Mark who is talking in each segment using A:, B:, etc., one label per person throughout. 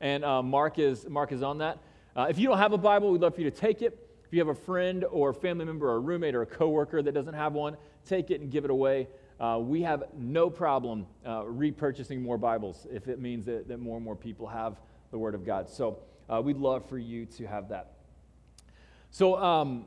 A: And uh, Mark, is, Mark is on that. Uh, if you don't have a Bible, we'd love for you to take it. If you have a friend or a family member or a roommate or a coworker that doesn't have one, take it and give it away. Uh, we have no problem uh, repurchasing more Bibles if it means that, that more and more people have the Word of God. So uh, we'd love for you to have that. So, um,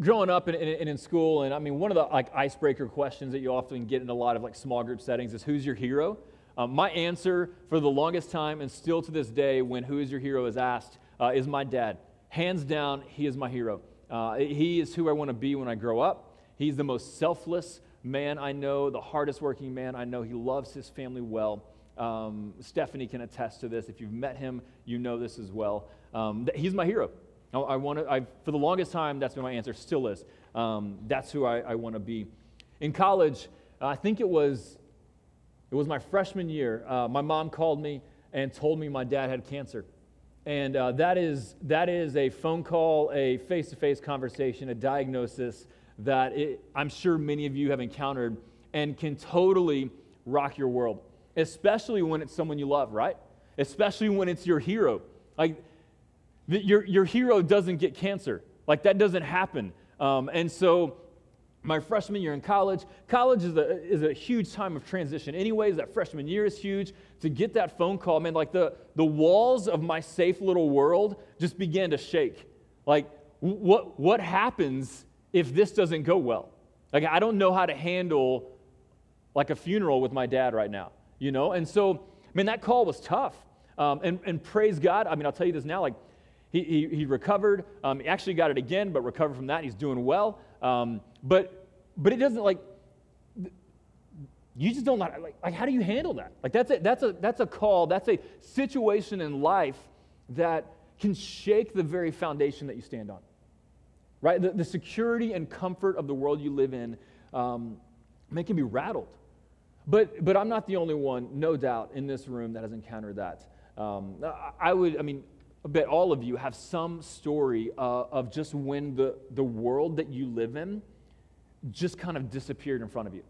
A: growing up and in, school, and I mean, one of the like icebreaker questions that you often get in a lot of like small group settings is, "Who's your hero?" Um, my answer for the longest time, and still to this day, when "Who is your hero?" is asked, uh, is my dad. Hands down, he is my hero. Uh, he is who I want to be when I grow up. He's the most selfless man I know, the hardest working man I know. He loves his family well. Um, Stephanie can attest to this. If you've met him, you know this as well. Um, he's my hero. I, I want to. For the longest time, that's been my answer. Still is. Um, that's who I, I want to be. In college, I think it was. It was my freshman year. Uh, my mom called me and told me my dad had cancer. And uh, that, is, that is a phone call, a face to face conversation, a diagnosis that it, I'm sure many of you have encountered and can totally rock your world especially when it's someone you love, right? Especially when it's your hero. Like, the, your, your hero doesn't get cancer. Like, that doesn't happen. Um, and so, my freshman year in college, college is a, is a huge time of transition. Anyways, that freshman year is huge. To get that phone call, man, like the, the walls of my safe little world just began to shake. Like, what, what happens if this doesn't go well? Like, I don't know how to handle like a funeral with my dad right now you know? And so, man, that call was tough. Um, and, and praise God. I mean, I'll tell you this now, like, he, he, he recovered. Um, he actually got it again, but recovered from that. He's doing well. Um, but, but it doesn't, like, you just don't like, like, how do you handle that? Like, that's a, that's, a, that's a call, that's a situation in life that can shake the very foundation that you stand on, right? The, the security and comfort of the world you live in, um, man, can be rattled. But, but I'm not the only one, no doubt, in this room that has encountered that. Um, I would, I mean, bet all of you have some story uh, of just when the, the world that you live in just kind of disappeared in front of you.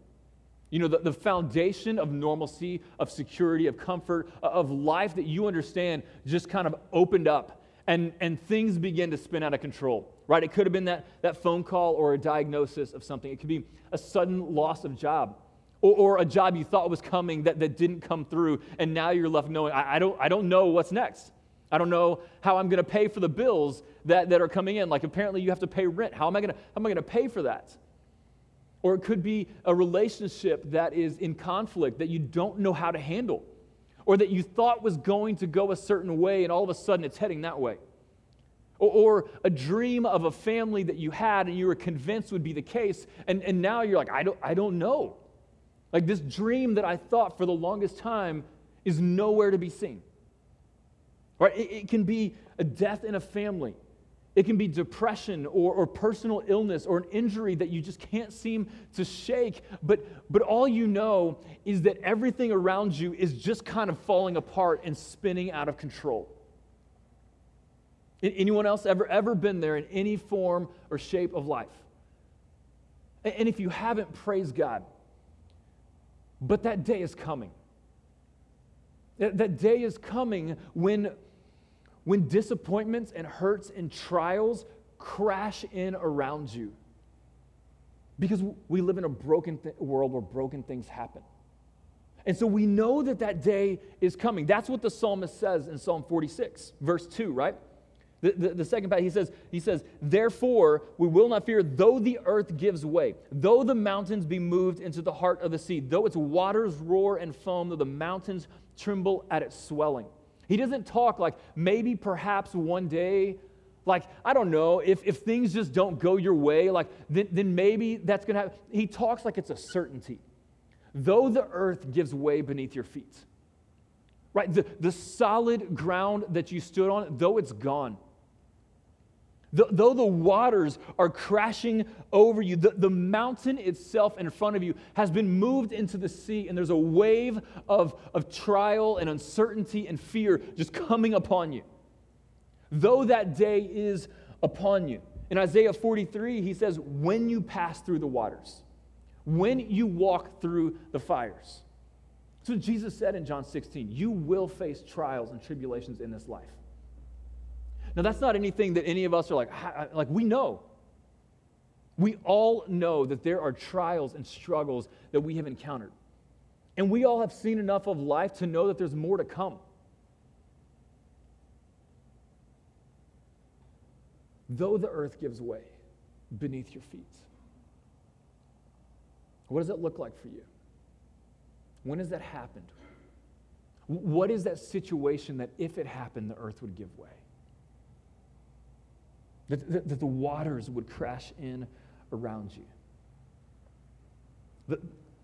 A: You know, the, the foundation of normalcy, of security, of comfort, of life that you understand just kind of opened up and, and things began to spin out of control, right? It could have been that, that phone call or a diagnosis of something. It could be a sudden loss of job or, or, a job you thought was coming that, that didn't come through, and now you're left knowing, I, I don't, I don't know what's next. I don't know how I'm going to pay for the bills that, that are coming in. Like apparently you have to pay rent. How am I going to, am I going to pay for that? Or it could be a relationship that is in conflict that you don't know how to handle, or that you thought was going to go a certain way, and all of a sudden it's heading that way. Or, or a dream of a family that you had and you were convinced would be the case, and, and now you're like, I don't, I don't know. Like this dream that I thought for the longest time is nowhere to be seen. Right? It, it can be a death in a family. It can be depression or, or personal illness or an injury that you just can't seem to shake. But, but all you know is that everything around you is just kind of falling apart and spinning out of control. Anyone else ever, ever been there in any form or shape of life? And if you haven't, praise God. But that day is coming. That, that day is coming when, when disappointments and hurts and trials crash in around you. Because we live in a broken th- world where broken things happen. And so we know that that day is coming. That's what the psalmist says in Psalm 46, verse 2, right? The, the, the, second part, he says, he says, Therefore, we will not fear, though the earth gives way, though the mountains be moved into the heart of the sea, though its waters roar and foam, though the mountains tremble at its swelling. He doesn't talk like maybe, perhaps one day, like, I don't know, if, if things just don't go your way, like, then, then maybe that's going to happen. He talks like it's a certainty. Though the earth gives way beneath your feet. right? The, the solid ground that you stood on, though it's gone, though the waters are crashing over you, the, the mountain itself in front of you has been moved into the sea, and there's a wave of, of trial and uncertainty and fear just coming upon you. Though that day is upon you. In Isaiah 43, he says, When you pass through the waters, when you walk through the fires. So Jesus said in John 16, You will face trials and tribulations in this life. Now, that's not anything that any of us are like, like we know. We all know that there are trials and struggles that we have encountered. And we all have seen enough of life to know that there's more to come. Though the earth gives way beneath your feet. What does that look like for you? When has that happened? What is that situation that if it happened, the earth would give way? That, that, that the waters would crash in around you.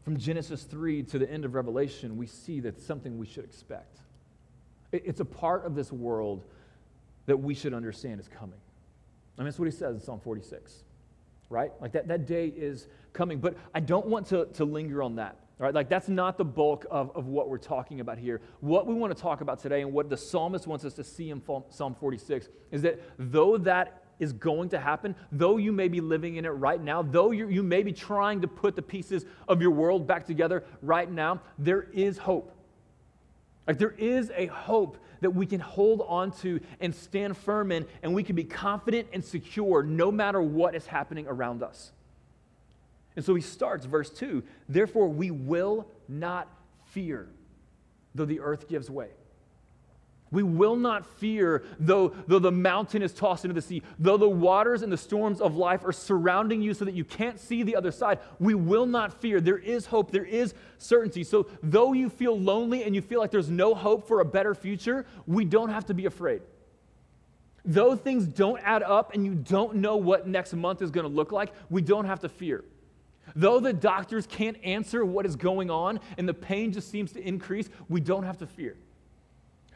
A: From Genesis 3 to the end of Revelation, we see that something we should expect. It, it's a part of this world that we should understand is coming. I mean, that's what he says in Psalm 46, right? Like that, that day is coming. But I don't want to, to linger on that. Right, like that's not the bulk of, of what we're talking about here. What we want to talk about today and what the psalmist wants us to see in Psalm 46 is that though that is going to happen, though you may be living in it right now, though you may be trying to put the pieces of your world back together right now, there is hope. Like there is a hope that we can hold on to and stand firm in, and we can be confident and secure no matter what is happening around us. And so he starts, verse 2 Therefore, we will not fear, though the earth gives way. We will not fear, though, though the mountain is tossed into the sea, though the waters and the storms of life are surrounding you so that you can't see the other side. We will not fear. There is hope, there is certainty. So, though you feel lonely and you feel like there's no hope for a better future, we don't have to be afraid. Though things don't add up and you don't know what next month is going to look like, we don't have to fear. Though the doctors can't answer what is going on and the pain just seems to increase, we don't have to fear.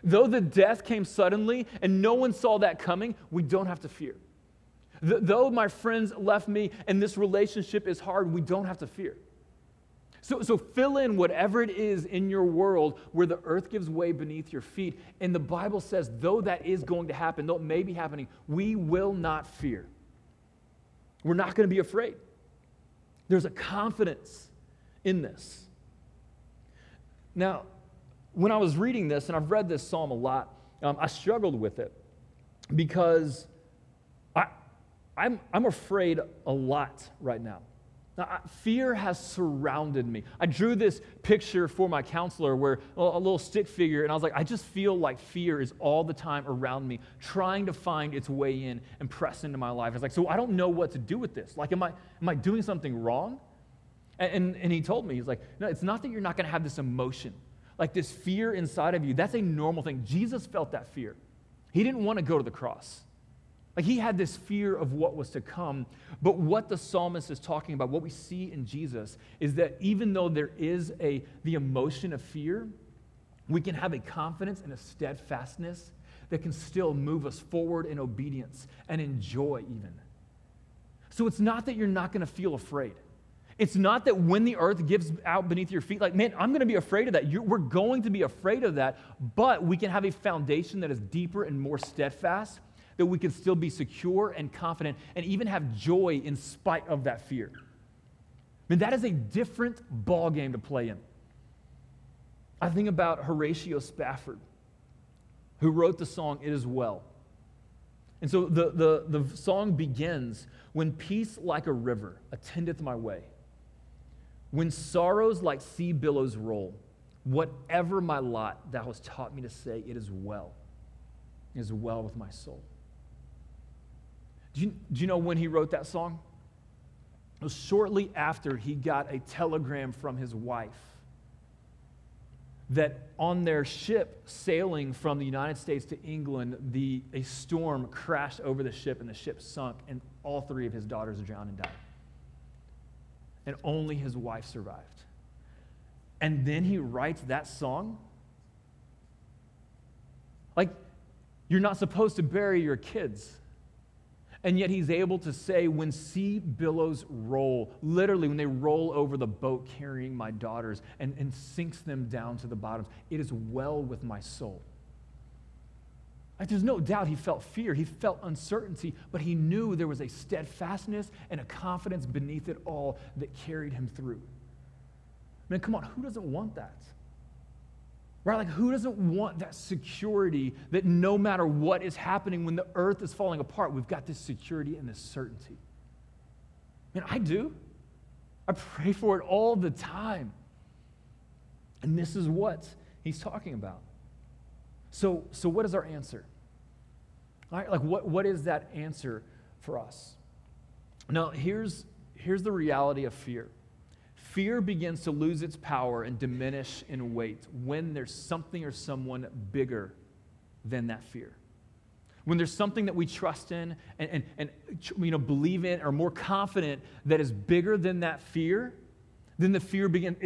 A: Though the death came suddenly and no one saw that coming, we don't have to fear. Though my friends left me and this relationship is hard, we don't have to fear. So, so fill in whatever it is in your world where the earth gives way beneath your feet. And the Bible says, though that is going to happen, though it may be happening, we will not fear. We're not going to be afraid. There's a confidence in this. Now, when I was reading this, and I've read this psalm a lot, um, I struggled with it because I, I'm, I'm afraid a lot right now. Now, fear has surrounded me. I drew this picture for my counselor where a little stick figure, and I was like, I just feel like fear is all the time around me, trying to find its way in and press into my life. It's like, so I don't know what to do with this. Like, am I, am I doing something wrong? And, and, and he told me, he's like, no, it's not that you're not going to have this emotion, like this fear inside of you. That's a normal thing. Jesus felt that fear. He didn't want to go to the cross. Like he had this fear of what was to come. But what the psalmist is talking about, what we see in Jesus, is that even though there is a, the emotion of fear, we can have a confidence and a steadfastness that can still move us forward in obedience and in joy, even. So it's not that you're not going to feel afraid. It's not that when the earth gives out beneath your feet, like, man, I'm going to be afraid of that. You're, we're going to be afraid of that, but we can have a foundation that is deeper and more steadfast that we can still be secure and confident and even have joy in spite of that fear. I mean, that is a different ball game to play in. I think about Horatio Spafford, who wrote the song It Is Well. And so the, the, the song begins When peace like a river attendeth my way, when sorrows like sea billows roll, whatever my lot, thou hast taught me to say, It is well. It is well with my soul. Do you, do you know when he wrote that song? It was shortly after he got a telegram from his wife that on their ship sailing from the United States to England, the, a storm crashed over the ship and the ship sunk, and all three of his daughters drowned and died. And only his wife survived. And then he writes that song Like, you're not supposed to bury your kids. And yet he's able to say, when sea billows roll, literally, when they roll over the boat carrying my daughters and, and sinks them down to the bottoms, it is well with my soul. Like, there's no doubt he felt fear, he felt uncertainty, but he knew there was a steadfastness and a confidence beneath it all that carried him through. Man, come on, who doesn't want that? Right? Like, who doesn't want that security that no matter what is happening when the earth is falling apart, we've got this security and this certainty? Man, I do. I pray for it all the time. And this is what he's talking about. So, so what is our answer? All right, like what, what is that answer for us? Now, here's, here's the reality of fear. Fear begins to lose its power and diminish in weight when there's something or someone bigger than that fear. When there's something that we trust in and, and, and you know, believe in or more confident that is bigger than that fear, then the fear begins.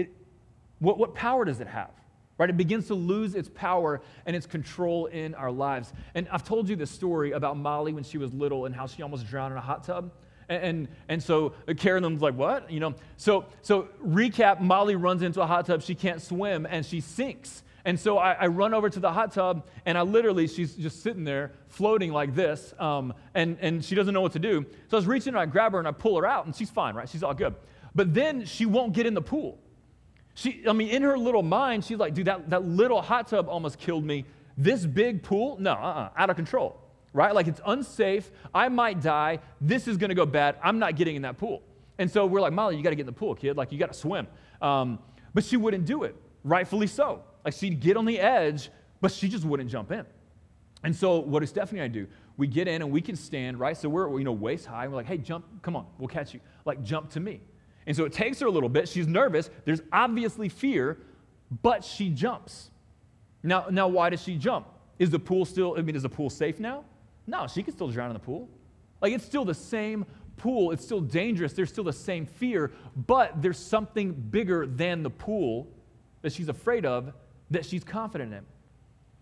A: What, what power does it have? Right? It begins to lose its power and its control in our lives. And I've told you this story about Molly when she was little and how she almost drowned in a hot tub. And, and, and so Carolyn's like, what? You know, so, so recap, Molly runs into a hot tub. She can't swim and she sinks. And so I, I, run over to the hot tub, and I literally, she's just sitting there floating like this, um, and, and she doesn't know what to do. So I was reaching and I grab her and I pull her out, and she's fine, right? She's all good. But then she won't get in the pool. She, I mean, in her little mind, she's like, dude, that, that little hot tub almost killed me. This big pool, no, uh-uh, out of control, right? Like it's unsafe. I might die. This is going to go bad. I'm not getting in that pool. And so we're like, Molly, you got to get in the pool, kid. Like you got to swim. Um, but she wouldn't do it, rightfully so. Like she'd get on the edge, but she just wouldn't jump in. And so what does Stephanie and I do? We get in and we can stand, right? So we're, you know, waist high. And we're like, hey, jump, come on, we'll catch you. Like, jump to me. And so it takes her a little bit. She's nervous. There's obviously fear, but she jumps. Now, now why does she jump? Is the pool still, I mean, is the pool safe now? No, she can still drown in the pool. Like it's still the same pool. It's still dangerous. There's still the same fear, but there's something bigger than the pool that she's afraid of that she's confident in.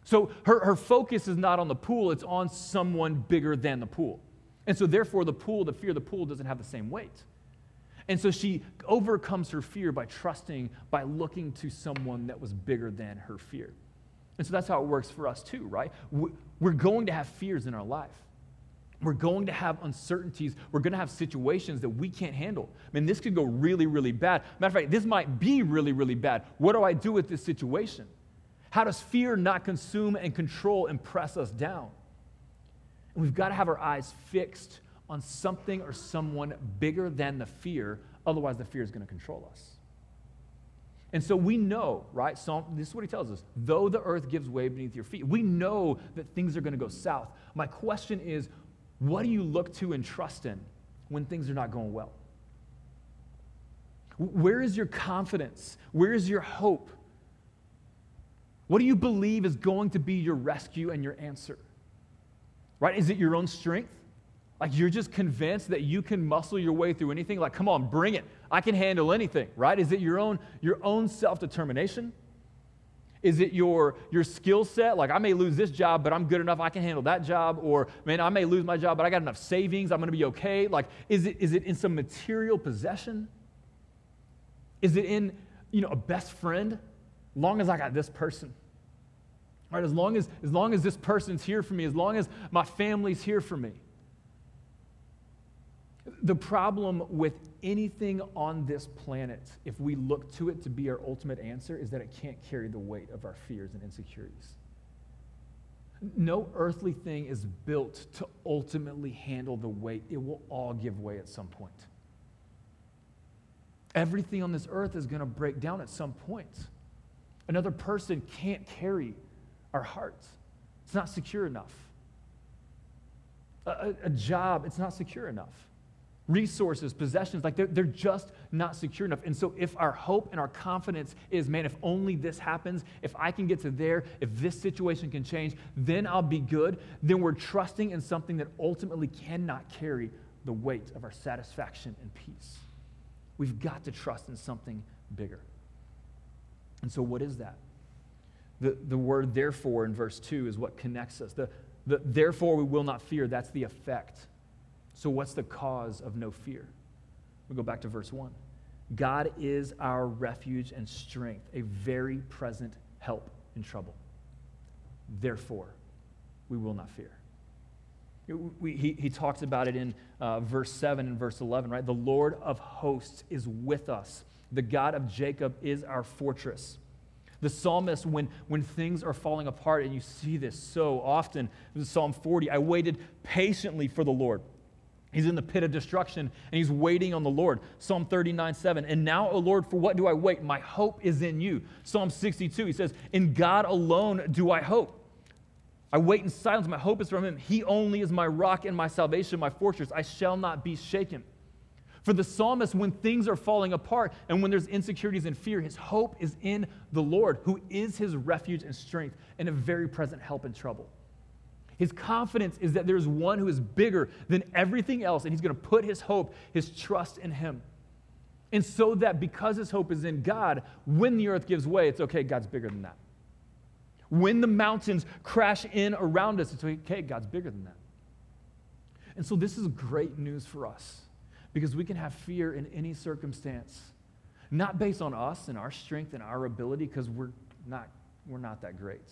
A: So her, her focus is not on the pool, it's on someone bigger than the pool. And so therefore, the pool, the fear of the pool doesn't have the same weight. And so she overcomes her fear by trusting, by looking to someone that was bigger than her fear. And so that's how it works for us too, right? We're going to have fears in our life. We're going to have uncertainties. We're going to have situations that we can't handle. I mean, this could go really, really bad. Matter of fact, this might be really, really bad. What do I do with this situation? How does fear not consume and control and press us down? And we've got to have our eyes fixed on something or someone bigger than the fear, otherwise, the fear is going to control us. And so we know, right? Psalm, this is what he tells us. Though the earth gives way beneath your feet, we know that things are going to go south. My question is, what do you look to and trust in when things are not going well? Where is your confidence? Where is your hope? What do you believe is going to be your rescue and your answer? Right? Is it your own strength? Like you're just convinced that you can muscle your way through anything? Like, come on, bring it. I can handle anything, right? Is it your own, your own self-determination? Is it your, your skill set? Like, I may lose this job, but I'm good enough, I can handle that job. Or, man, I may lose my job, but I got enough savings, I'm gonna be okay. Like, is it, is it in some material possession? Is it in, you know, a best friend? Long as I got this person. Right, as long as, as long as this person's here for me, as long as my family's here for me. The problem with anything on this planet, if we look to it to be our ultimate answer, is that it can't carry the weight of our fears and insecurities. No earthly thing is built to ultimately handle the weight. It will all give way at some point. Everything on this earth is going to break down at some point. Another person can't carry our hearts, it's not secure enough. A, a job, it's not secure enough resources, possessions, like they're, they're just not secure enough. And so, if our hope and our confidence is, man, if only this happens, if I can get to there, if this situation can change, then I'll be good, then we're trusting in something that ultimately cannot carry the weight of our satisfaction and peace. We've got to trust in something bigger. And so, what is that? The, the word therefore in verse 2 is what connects us. The, the therefore we will not fear, that's the effect. So, what's the cause of no fear? We go back to verse 1. God is our refuge and strength, a very present help in trouble. Therefore, we will not fear. We, he, he talks about it in uh, verse 7 and verse 11, right? The Lord of hosts is with us. The God of Jacob is our fortress. The psalmist, when, when things are falling apart, and you see this so often, Psalm 40, I waited patiently for the Lord. He's in the pit of destruction and he's waiting on the Lord. Psalm 39, 7. And now, O Lord, for what do I wait? My hope is in you. Psalm 62, he says, In God alone do I hope. I wait in silence. My hope is from him. He only is my rock and my salvation, my fortress. I shall not be shaken. For the psalmist, when things are falling apart and when there's insecurities and fear, his hope is in the Lord, who is his refuge and strength and a very present help in trouble. His confidence is that there's one who is bigger than everything else, and he's going to put his hope, his trust in him. And so that because his hope is in God, when the earth gives way, it's okay, God's bigger than that. When the mountains crash in around us, it's okay, God's bigger than that. And so this is great news for us because we can have fear in any circumstance, not based on us and our strength and our ability, because we're not, we're not that great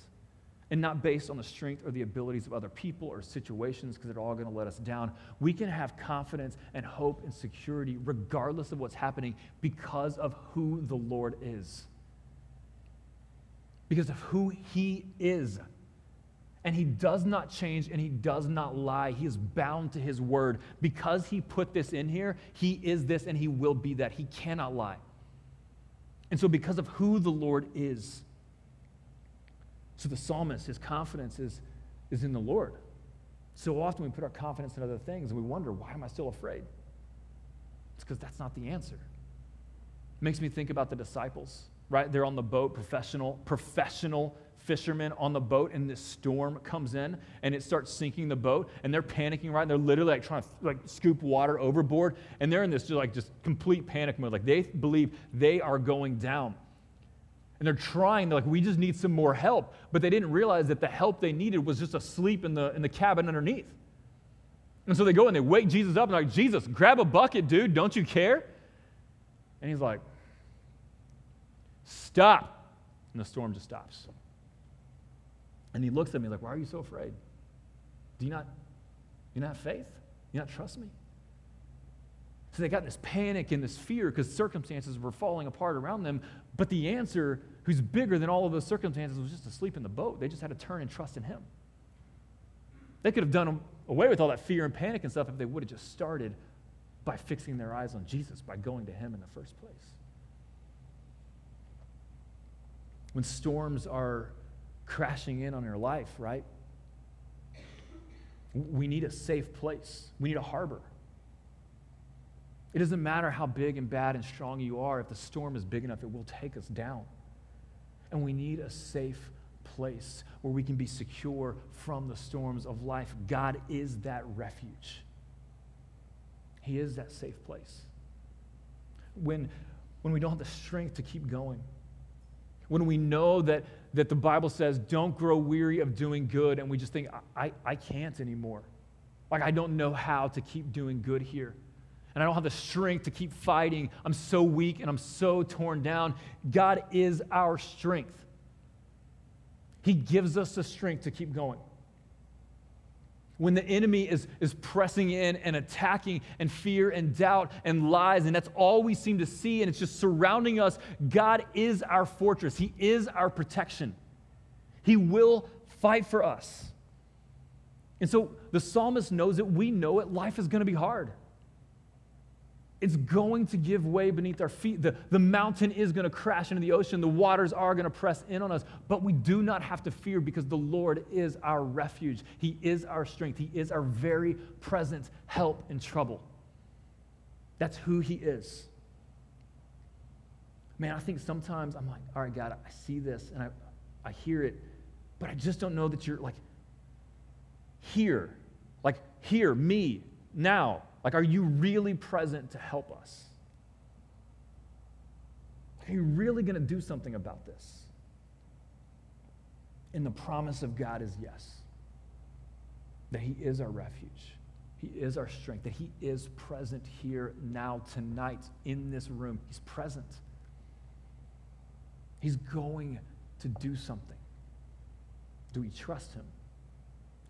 A: and not based on the strength or the abilities of other people or situations because they're all going to let us down. We can have confidence and hope and security regardless of what's happening because of who the Lord is. Because of who He is. And He does not change and He does not lie. He is bound to His word. Because He put this in here, He is this and He will be that. He cannot lie. And so, because of who the Lord is, so the psalmist, his confidence is, is in the Lord. So often we put our confidence in other things and we wonder, why am I still afraid? It's because that's not the answer. It makes me think about the disciples, right? They're on the boat, professional, professional fishermen on the boat, and this storm comes in and it starts sinking the boat, and they're panicking, right? They're literally like trying to like scoop water overboard, and they're in this like just complete panic mode. Like they believe they are going down. And they're trying, they're like, we just need some more help. But they didn't realize that the help they needed was just asleep in the, in the cabin underneath. And so they go and they wake Jesus up and like, Jesus, grab a bucket, dude. Don't you care? And he's like, stop. And the storm just stops. And he looks at me like, why are you so afraid? Do you not, you not have faith? Do You not trust me? So they got this panic and this fear because circumstances were falling apart around them. But the answer, who's bigger than all of those circumstances, was just to sleep in the boat. They just had to turn and trust in Him. They could have done away with all that fear and panic and stuff if they would have just started by fixing their eyes on Jesus, by going to Him in the first place. When storms are crashing in on your life, right? We need a safe place, we need a harbor. It doesn't matter how big and bad and strong you are, if the storm is big enough, it will take us down. And we need a safe place where we can be secure from the storms of life. God is that refuge, He is that safe place. When, when we don't have the strength to keep going, when we know that, that the Bible says, don't grow weary of doing good, and we just think, I, I, I can't anymore. Like, I don't know how to keep doing good here and I don't have the strength to keep fighting. I'm so weak and I'm so torn down. God is our strength. He gives us the strength to keep going. When the enemy is, is pressing in and attacking and fear and doubt and lies, and that's all we seem to see, and it's just surrounding us, God is our fortress. He is our protection. He will fight for us. And so the psalmist knows it. We know it. Life is going to be hard. It's going to give way beneath our feet. The, the mountain is going to crash into the ocean. The waters are going to press in on us. But we do not have to fear because the Lord is our refuge. He is our strength. He is our very present help in trouble. That's who He is. Man, I think sometimes I'm like, all right, God, I see this and I, I hear it, but I just don't know that you're like here. Like, here, me, now. Like, are you really present to help us? Are you really going to do something about this? And the promise of God is yes, that He is our refuge. He is our strength, that He is present here now, tonight, in this room. He's present. He's going to do something. Do we trust Him?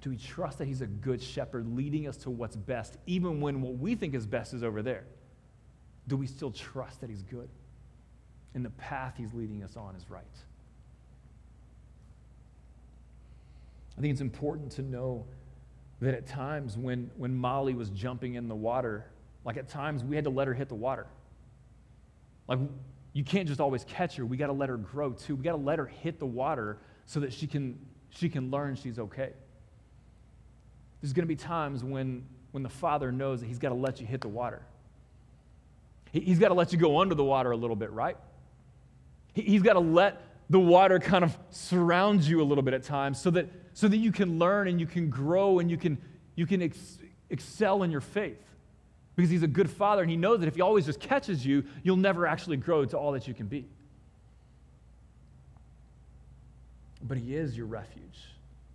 A: Do we trust that He's a good shepherd leading us to what's best, even when what we think is best is over there? Do we still trust that He's good? And the path He's leading us on is right. I think it's important to know that at times when, when Molly was jumping in the water, like at times we had to let her hit the water. Like you can't just always catch her. We got to let her grow too. We got to let her hit the water so that she can, she can learn she's okay. There's going to be times when, when the father knows that he's got to let you hit the water. He, he's got to let you go under the water a little bit, right? He, he's got to let the water kind of surround you a little bit at times so that so that you can learn and you can grow and you can, you can ex- excel in your faith. Because he's a good father and he knows that if he always just catches you, you'll never actually grow to all that you can be. But he is your refuge,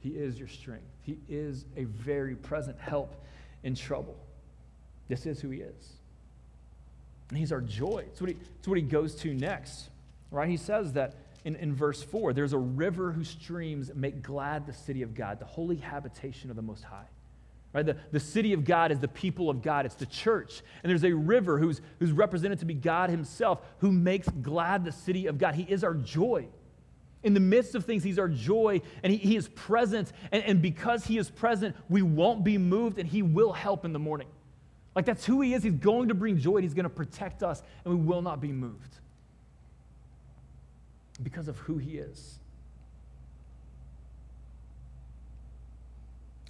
A: he is your strength, he is a very present help in trouble. This is who he is. And he's our joy. It's what he, it's what he goes to next, right? He says that in, in verse 4 there's a river whose streams make glad the city of God, the holy habitation of the Most High. Right? The, the city of God is the people of God, it's the church. And there's a river who's, who's represented to be God Himself who makes glad the city of God. He is our joy. In the midst of things, He's our joy and He, he is present. And, and because He is present, we won't be moved and He will help in the morning. Like that's who He is. He's going to bring joy, He's going to protect us, and we will not be moved because of who he is.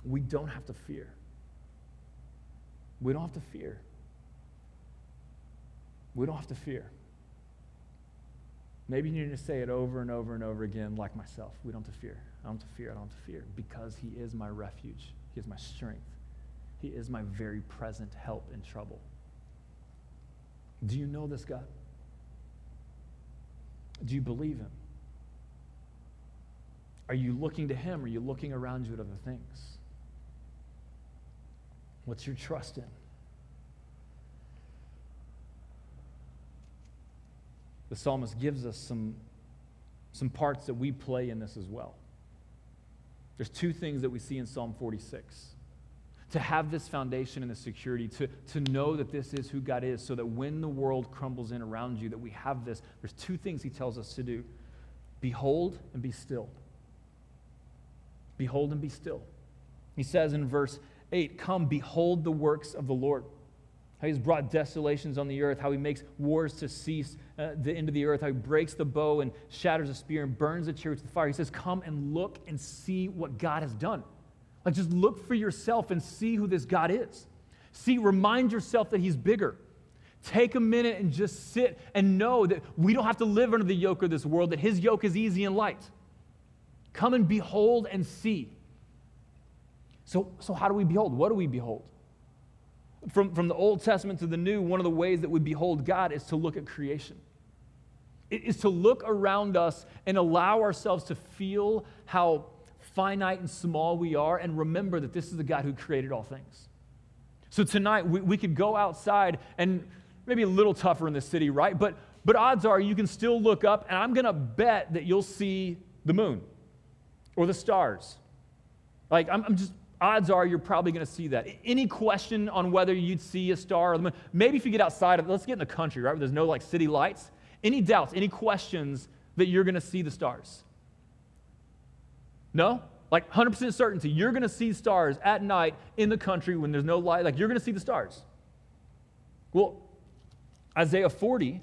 A: We don't have to fear. We don't have to fear. We don't have to fear. Maybe you need to say it over and over and over again, like myself. We don't have to fear. I don't have to fear. I don't have to fear because He is my refuge. He is my strength. He is my very present help in trouble. Do you know this God? Do you believe him? Are you looking to him? Are you looking around you at other things? What's your trust in? The psalmist gives us some, some parts that we play in this as well. There's two things that we see in Psalm 46 to have this foundation and the security, to, to know that this is who God is, so that when the world crumbles in around you, that we have this. There's two things he tells us to do behold and be still. Behold and be still. He says in verse 8, Come, behold the works of the Lord. How he's brought desolations on the earth, how he makes wars to cease uh, the end of the earth, how he breaks the bow and shatters a spear and burns the chariots with fire. He says, Come and look and see what God has done. Like, just look for yourself and see who this God is. See, remind yourself that He's bigger. Take a minute and just sit and know that we don't have to live under the yoke of this world, that His yoke is easy and light. Come and behold and see. So, so how do we behold? What do we behold? From, from the Old Testament to the New, one of the ways that we behold God is to look at creation. It is to look around us and allow ourselves to feel how finite and small we are, and remember that this is the God who created all things. So tonight, we, we could go outside and maybe a little tougher in the city, right? But, but odds are you can still look up, and I'm going to bet that you'll see the moon or the stars. Like, I'm, I'm just, odds are you're probably going to see that. Any question on whether you'd see a star or the moon? Maybe if you get outside of, let's get in the country, right, where there's no like city lights. Any doubts, any questions that you're going to see the stars? No? Like 100% certainty, you're going to see stars at night in the country when there's no light. Like you're going to see the stars. Well, Isaiah 40,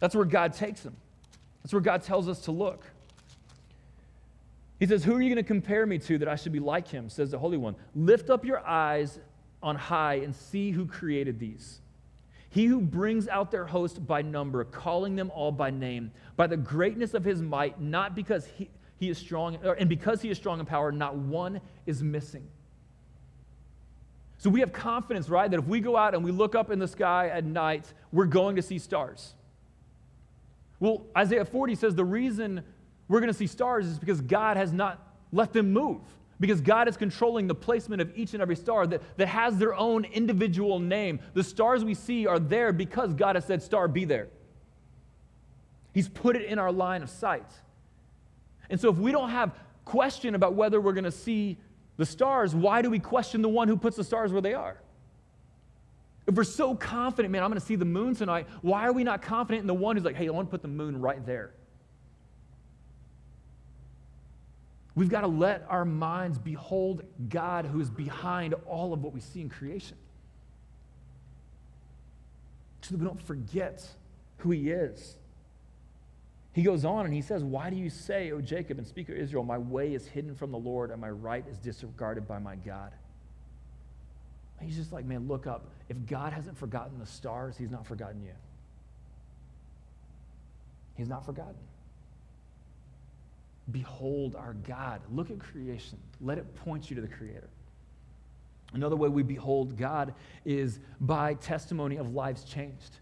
A: that's where God takes them. That's where God tells us to look. He says, Who are you going to compare me to that I should be like him? says the Holy One. Lift up your eyes on high and see who created these. He who brings out their host by number, calling them all by name, by the greatness of his might, not because he, he is strong, and because he is strong in power, not one is missing. So we have confidence, right, that if we go out and we look up in the sky at night, we're going to see stars. Well, Isaiah 40 says the reason we're going to see stars is because God has not let them move. Because God is controlling the placement of each and every star that, that has their own individual name. The stars we see are there because God has said, Star, be there. He's put it in our line of sight. And so if we don't have question about whether we're going to see the stars, why do we question the one who puts the stars where they are? If we're so confident, man, I'm going to see the moon tonight, why are we not confident in the one who's like, hey, I want to put the moon right there? We've got to let our minds behold God who is behind all of what we see in creation. So that we don't forget who He is. He goes on and he says, Why do you say, O Jacob, and speak, O Israel, my way is hidden from the Lord and my right is disregarded by my God? he's just like, Man, look up. If God hasn't forgotten the stars, he's not forgotten you. He's not forgotten. Behold our God. Look at creation. Let it point you to the Creator. Another way we behold God is by testimony of lives changed.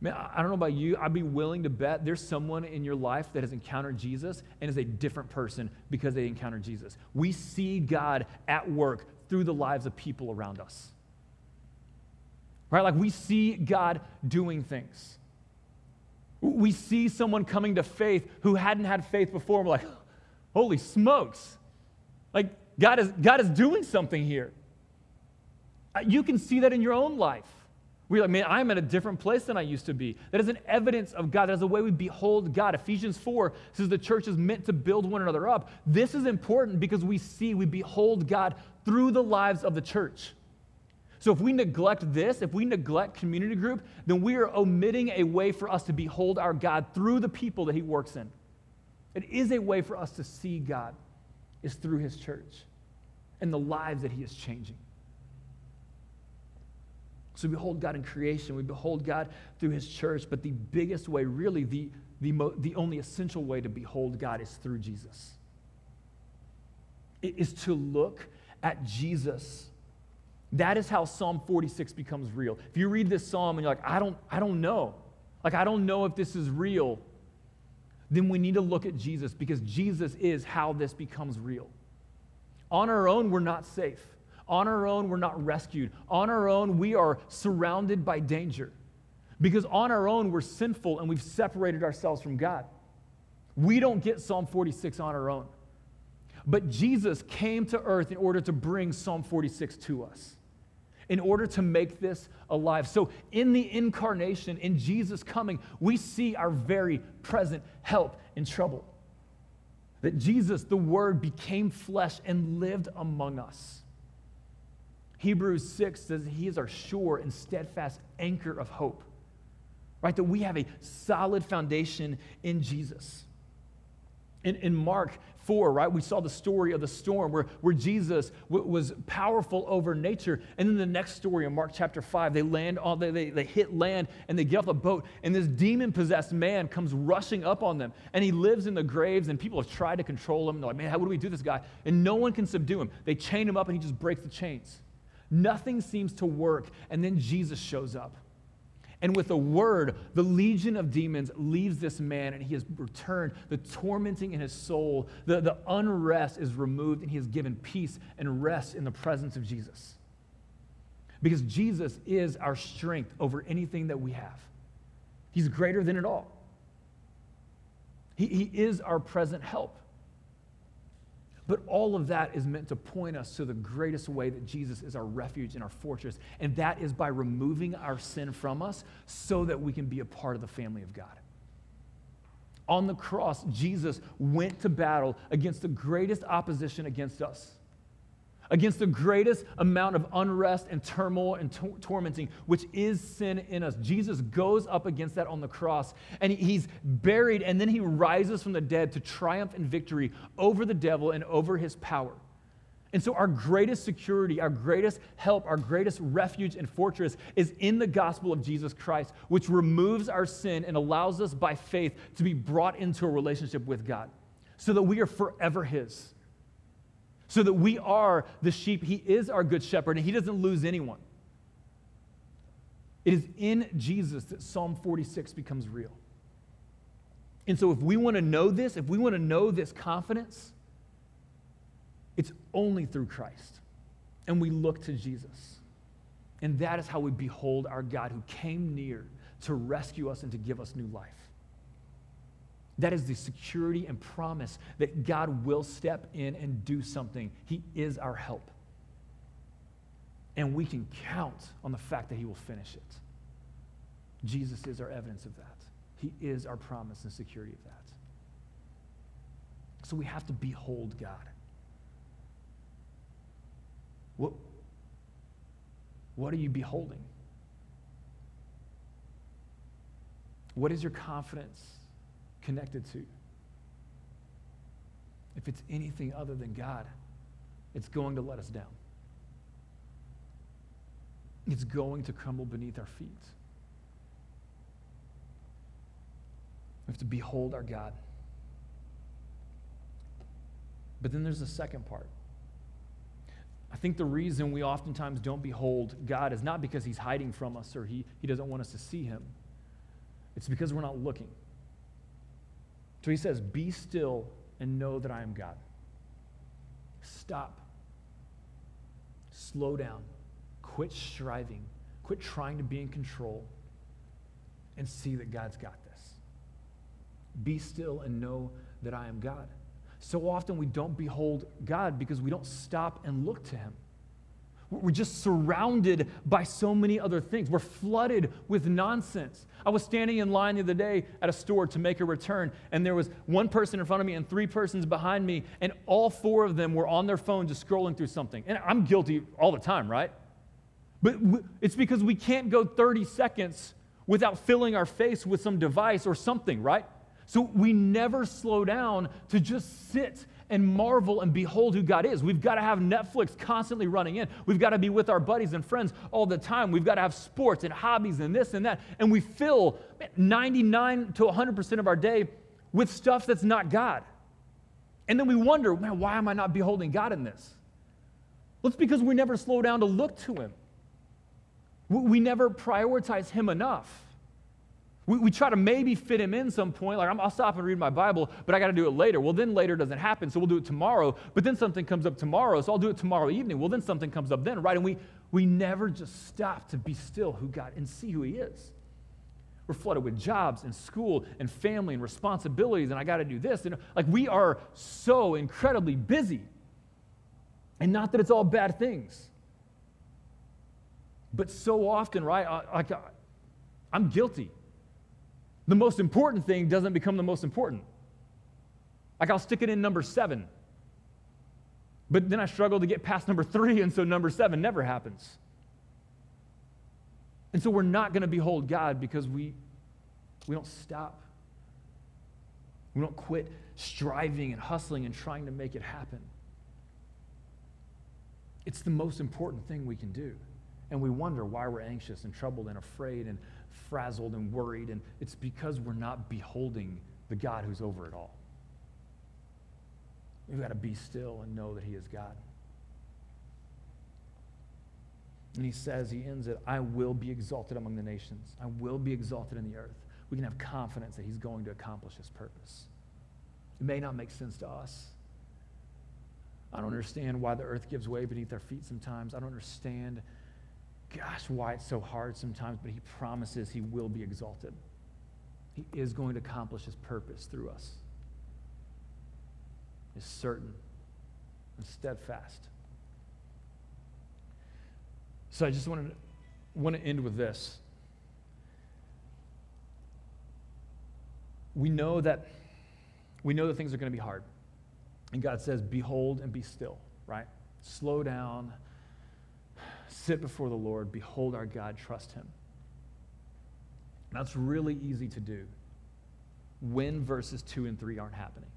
A: Man, I don't know about you. I'd be willing to bet there's someone in your life that has encountered Jesus and is a different person because they encountered Jesus. We see God at work through the lives of people around us. Right? Like we see God doing things. We see someone coming to faith who hadn't had faith before, and we're like, holy smokes. Like, God is, God is doing something here. Uh, you can see that in your own life. We're like, man, I'm at a different place than I used to be. That is an evidence of God. That is a way we behold God. Ephesians 4 says the church is meant to build one another up. This is important because we see, we behold God through the lives of the church. So if we neglect this, if we neglect community group, then we are omitting a way for us to behold our God through the people that He works in. It is a way for us to see God, is through His church and the lives that He is changing. So we behold God in creation, we behold God through His church, but the biggest way, really, the, the, mo- the only essential way to behold God is through Jesus. It is to look at Jesus that is how Psalm 46 becomes real. If you read this psalm and you're like, I don't, I don't know, like, I don't know if this is real, then we need to look at Jesus because Jesus is how this becomes real. On our own, we're not safe. On our own, we're not rescued. On our own, we are surrounded by danger because on our own, we're sinful and we've separated ourselves from God. We don't get Psalm 46 on our own. But Jesus came to earth in order to bring Psalm 46 to us in order to make this alive. So, in the incarnation, in Jesus coming, we see our very present help in trouble. That Jesus, the Word, became flesh and lived among us. Hebrews 6 says he is our sure and steadfast anchor of hope. Right? That we have a solid foundation in Jesus. In, in Mark 4, right, we saw the story of the storm where, where Jesus w- was powerful over nature. And then the next story in Mark chapter 5, they land on, they, they, they hit land and they get off the boat, and this demon possessed man comes rushing up on them. And he lives in the graves, and people have tried to control him. And they're like, man, how, do we do this guy? And no one can subdue him. They chain him up, and he just breaks the chains. Nothing seems to work. And then Jesus shows up. And with a word, the legion of demons leaves this man and he has returned. The tormenting in his soul, the, the unrest is removed, and he is given peace and rest in the presence of Jesus. Because Jesus is our strength over anything that we have, he's greater than it all. He, he is our present help. But all of that is meant to point us to the greatest way that Jesus is our refuge and our fortress, and that is by removing our sin from us so that we can be a part of the family of God. On the cross, Jesus went to battle against the greatest opposition against us against the greatest amount of unrest and turmoil and to- tormenting, which is sin in us. Jesus goes up against that on the cross, and he's buried, and then he rises from the dead to triumph in victory over the devil and over his power. And so, our greatest security, our greatest help, our greatest refuge and fortress is in the gospel of Jesus Christ, which removes our sin and allows us by faith to be brought into a relationship with God so that we are forever His so that we are the sheep. He is our good shepherd, and he doesn't lose anyone. It is in Jesus that Psalm 46 becomes real. And so, if we want to know this, if we want to know this confidence, it's only through Christ. And we look to Jesus. And that is how we behold our God who came near to rescue us and to give us new life. That is the security and promise that God will step in and do something. He is our help. And we can count on the fact that He will finish it. Jesus is our evidence of that. He is our promise and security of that. So we have to behold God. What, what are you beholding? What is your confidence connected to? If it's anything other than God, it's going to let us down. It's going to crumble beneath our feet. We have to behold our God. But then there's the second part. I think the reason we oftentimes don't behold God is not because he's hiding from us or he, he doesn't want us to see him. It's because we're not looking. So he says, Be still and know that I am God. Stop. Slow down. Quit striving. Quit trying to be in control and see that God's got this. Be still and know that I am God. So often we don't behold God because we don't stop and look to Him. We're just surrounded by so many other things. We're flooded with nonsense. I was standing in line the other day at a store to make a return, and there was one person in front of me and three persons behind me, and all four of them were on their phone just scrolling through something. And I'm guilty all the time, right? But it's because we can't go 30 seconds without filling our face with some device or something, right? So we never slow down to just sit and marvel and behold who God is. We've got to have Netflix constantly running in. We've got to be with our buddies and friends all the time. We've got to have sports and hobbies and this and that. And we fill 99 to 100% of our day with stuff that's not God. And then we wonder, man, why am I not beholding God in this? Well, it's because we never slow down to look to Him. We never prioritize Him enough. We, we try to maybe fit him in some point, like I'll stop and read my Bible, but I got to do it later. Well, then later doesn't happen, so we'll do it tomorrow. But then something comes up tomorrow, so I'll do it tomorrow evening. Well, then something comes up then, right? And we, we never just stop to be still who God and see who He is. We're flooded with jobs and school and family and responsibilities, and I got to do this. And like we are so incredibly busy. And not that it's all bad things. But so often, right? Like I'm guilty the most important thing doesn't become the most important. Like I'll stick it in number seven. But then I struggle to get past number three, and so number seven never happens. And so we're not going to behold God because we, we don't stop. We don't quit striving and hustling and trying to make it happen. It's the most important thing we can do. And we wonder why we're anxious and troubled and afraid and frazzled and worried, and it's because we're not beholding the God who's over it all. We've got to be still and know that He is God. And He says, He ends it, I will be exalted among the nations, I will be exalted in the earth. We can have confidence that He's going to accomplish His purpose. It may not make sense to us. I don't understand why the earth gives way beneath our feet sometimes. I don't understand gosh, why it's so hard sometimes, but he promises he will be exalted. He is going to accomplish his purpose through us. Is certain and steadfast. So I just want to, want to end with this. We know that we know that things are going to be hard. And God says, Behold and be still, right? Slow down sit before the Lord, behold our God, trust him. That's really easy to do when verses 2 and 3 aren't happening.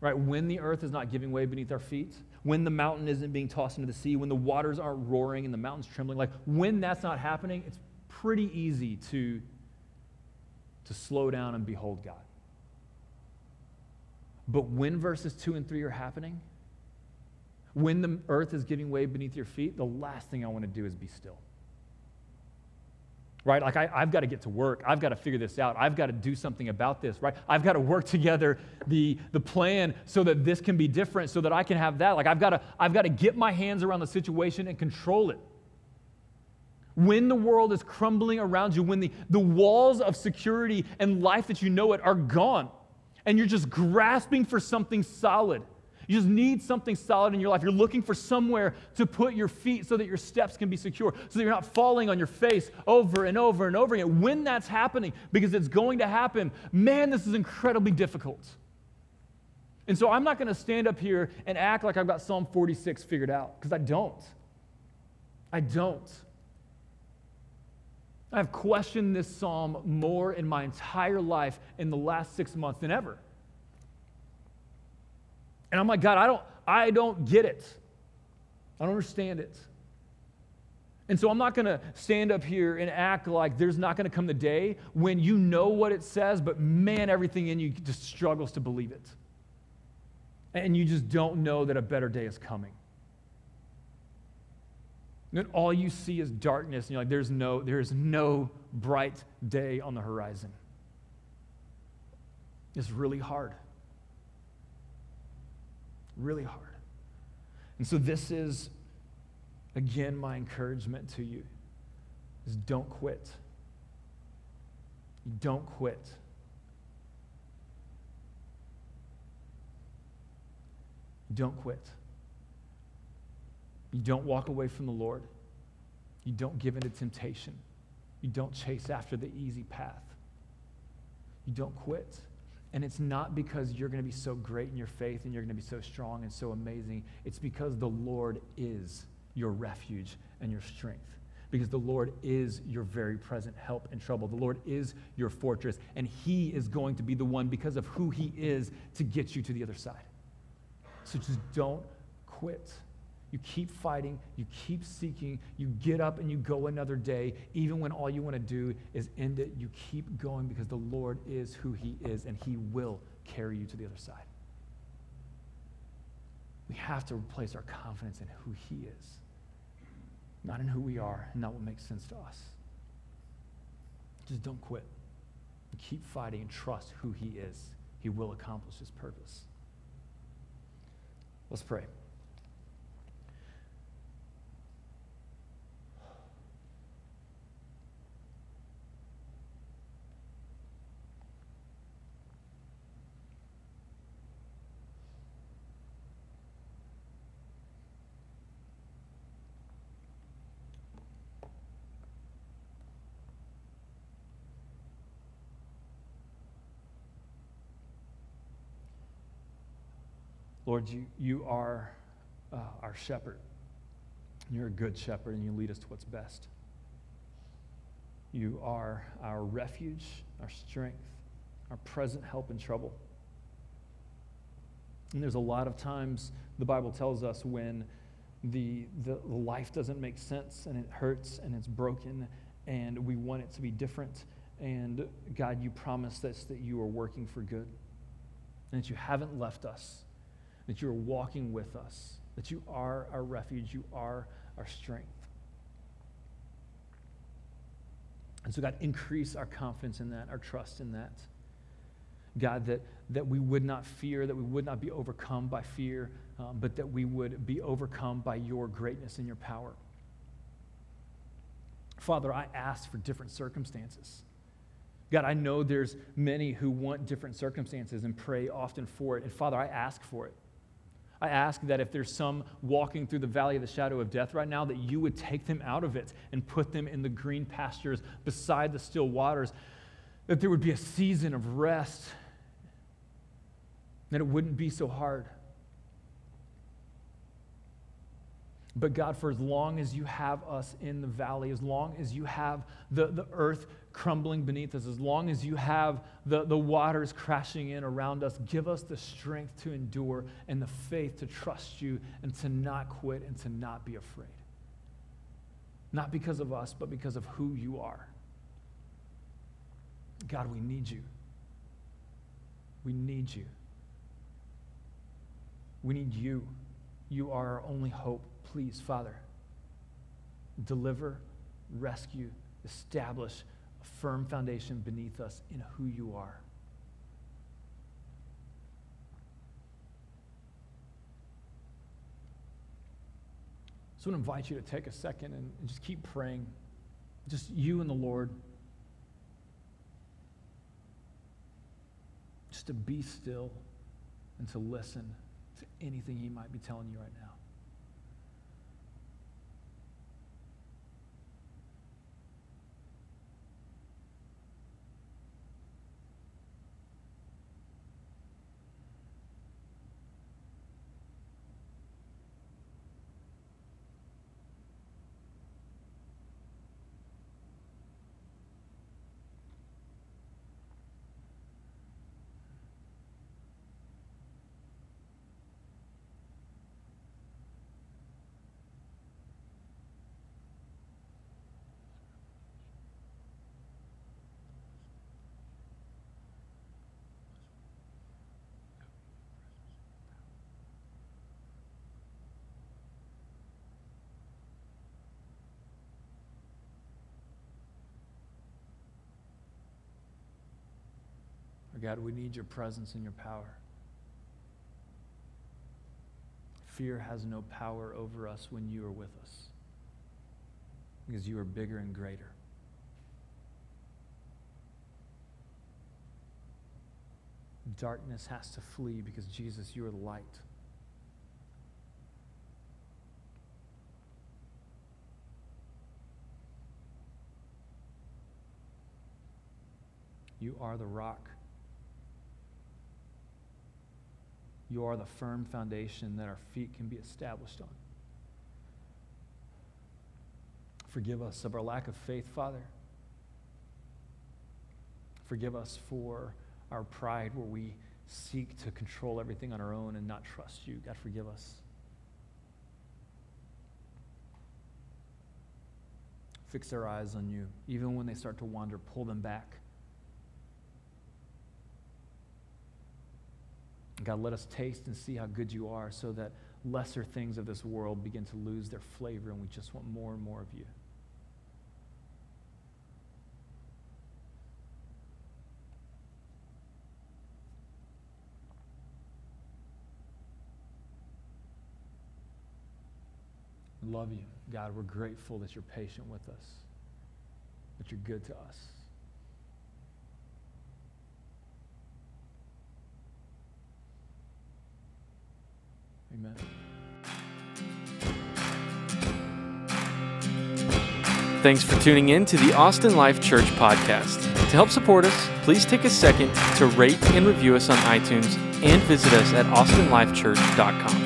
A: Right? When the earth is not giving way beneath our feet, when the mountain isn't being tossed into the sea, when the waters aren't roaring and the mountains trembling, like when that's not happening, it's pretty easy to, to slow down and behold God. But when verses 2 and 3 are happening, when the earth is giving way beneath your feet, the last thing I want to do is be still. right? Like, I, have got to get to work. I've got to figure this out. I've got to do something about this, right? I've got to work together the, the plan so that this can be different, so that I can have that. Like, I've got, to, I've got to get my hands around the situation and control it. When the world is crumbling around you, when the, the walls of security and life that you know it are gone, and you're just grasping for something solid, you just need something solid in your life. You're looking for somewhere to put your feet so that your steps can be secure, so that you're not falling on your face over and over and over again. When that's happening, because it's going to happen, man, this is incredibly difficult. And so I'm not going to stand up here and act like I've got Psalm 46 figured out, because I don't. I don't. I've questioned this psalm more in my entire life in the last six months than ever. And I'm like, God, I don't, I don't get it. I don't understand it. And so I'm not going to stand up here and act like there's not going to come the day when you know what it says, but man, everything in you just struggles to believe it. And you just don't know that a better day is coming. And all you see is darkness, and you're like, there's no, there's no bright day on the horizon. It's really hard really hard. And so this is again my encouragement to you is don't quit. Don't quit. Don't quit. You don't walk away from the Lord. You don't give in to temptation. You don't chase after the easy path. You don't quit. And it's not because you're going to be so great in your faith and you're going to be so strong and so amazing. It's because the Lord is your refuge and your strength. Because the Lord is your very present help in trouble. The Lord is your fortress, and He is going to be the one, because of who He is, to get you to the other side. So just don't quit. You keep fighting, you keep seeking, you get up and you go another day, even when all you want to do is end it. You keep going because the Lord is who He is and He will carry you to the other side. We have to replace our confidence in who He is, not in who we are, and not what makes sense to us. Just don't quit. Keep fighting and trust who He is. He will accomplish His purpose. Let's pray. Lord, you, you are uh, our shepherd. You're a good shepherd, and you lead us to what's best. You are our refuge, our strength, our present help in trouble. And there's a lot of times the Bible tells us when the, the life doesn't make sense and it hurts and it's broken and we want it to be different. And God, you promise us that you are working for good and that you haven't left us that you are walking with us, that you are our refuge, you are our strength. And so, God, increase our confidence in that, our trust in that. God, that, that we would not fear, that we would not be overcome by fear, um, but that we would be overcome by your greatness and your power. Father, I ask for different circumstances. God, I know there's many who want different circumstances and pray often for it. And Father, I ask for it. I ask that if there's some walking through the valley of the shadow of death right now, that you would take them out of it and put them in the green pastures beside the still waters, that there would be a season of rest, that it wouldn't be so hard. But God, for as long as you have us in the valley, as long as you have the, the earth crumbling beneath us, as long as you have the, the waters crashing in around us, give us the strength to endure and the faith to trust you and to not quit and to not be afraid. Not because of us, but because of who you are. God, we need you. We need you. We need you. You are our only hope. Please, Father, deliver, rescue, establish firm foundation beneath us in who you are. So I want to invite you to take a second and just keep praying. Just you and the Lord. Just to be still and to listen to anything He might be telling you right now. God, we need your presence and your power. Fear has no power over us when you are with us because you are bigger and greater. Darkness has to flee because Jesus, you are the light. You are the rock. You are the firm foundation that our feet can be established on. Forgive us of our lack of faith, Father. Forgive us for our pride where we seek to control everything on our own and not trust you. God, forgive us. Fix our eyes on you. Even when they start to wander, pull them back. God, let us taste and see how good you are so that lesser things of this world begin to lose their flavor and we just want more and more of you. Love you. God, we're grateful that you're patient with us, that you're good to us. Amen.
B: Thanks for tuning in to the Austin Life Church podcast. To help support us, please take a second to rate and review us on iTunes and visit us at austinlifechurch.com.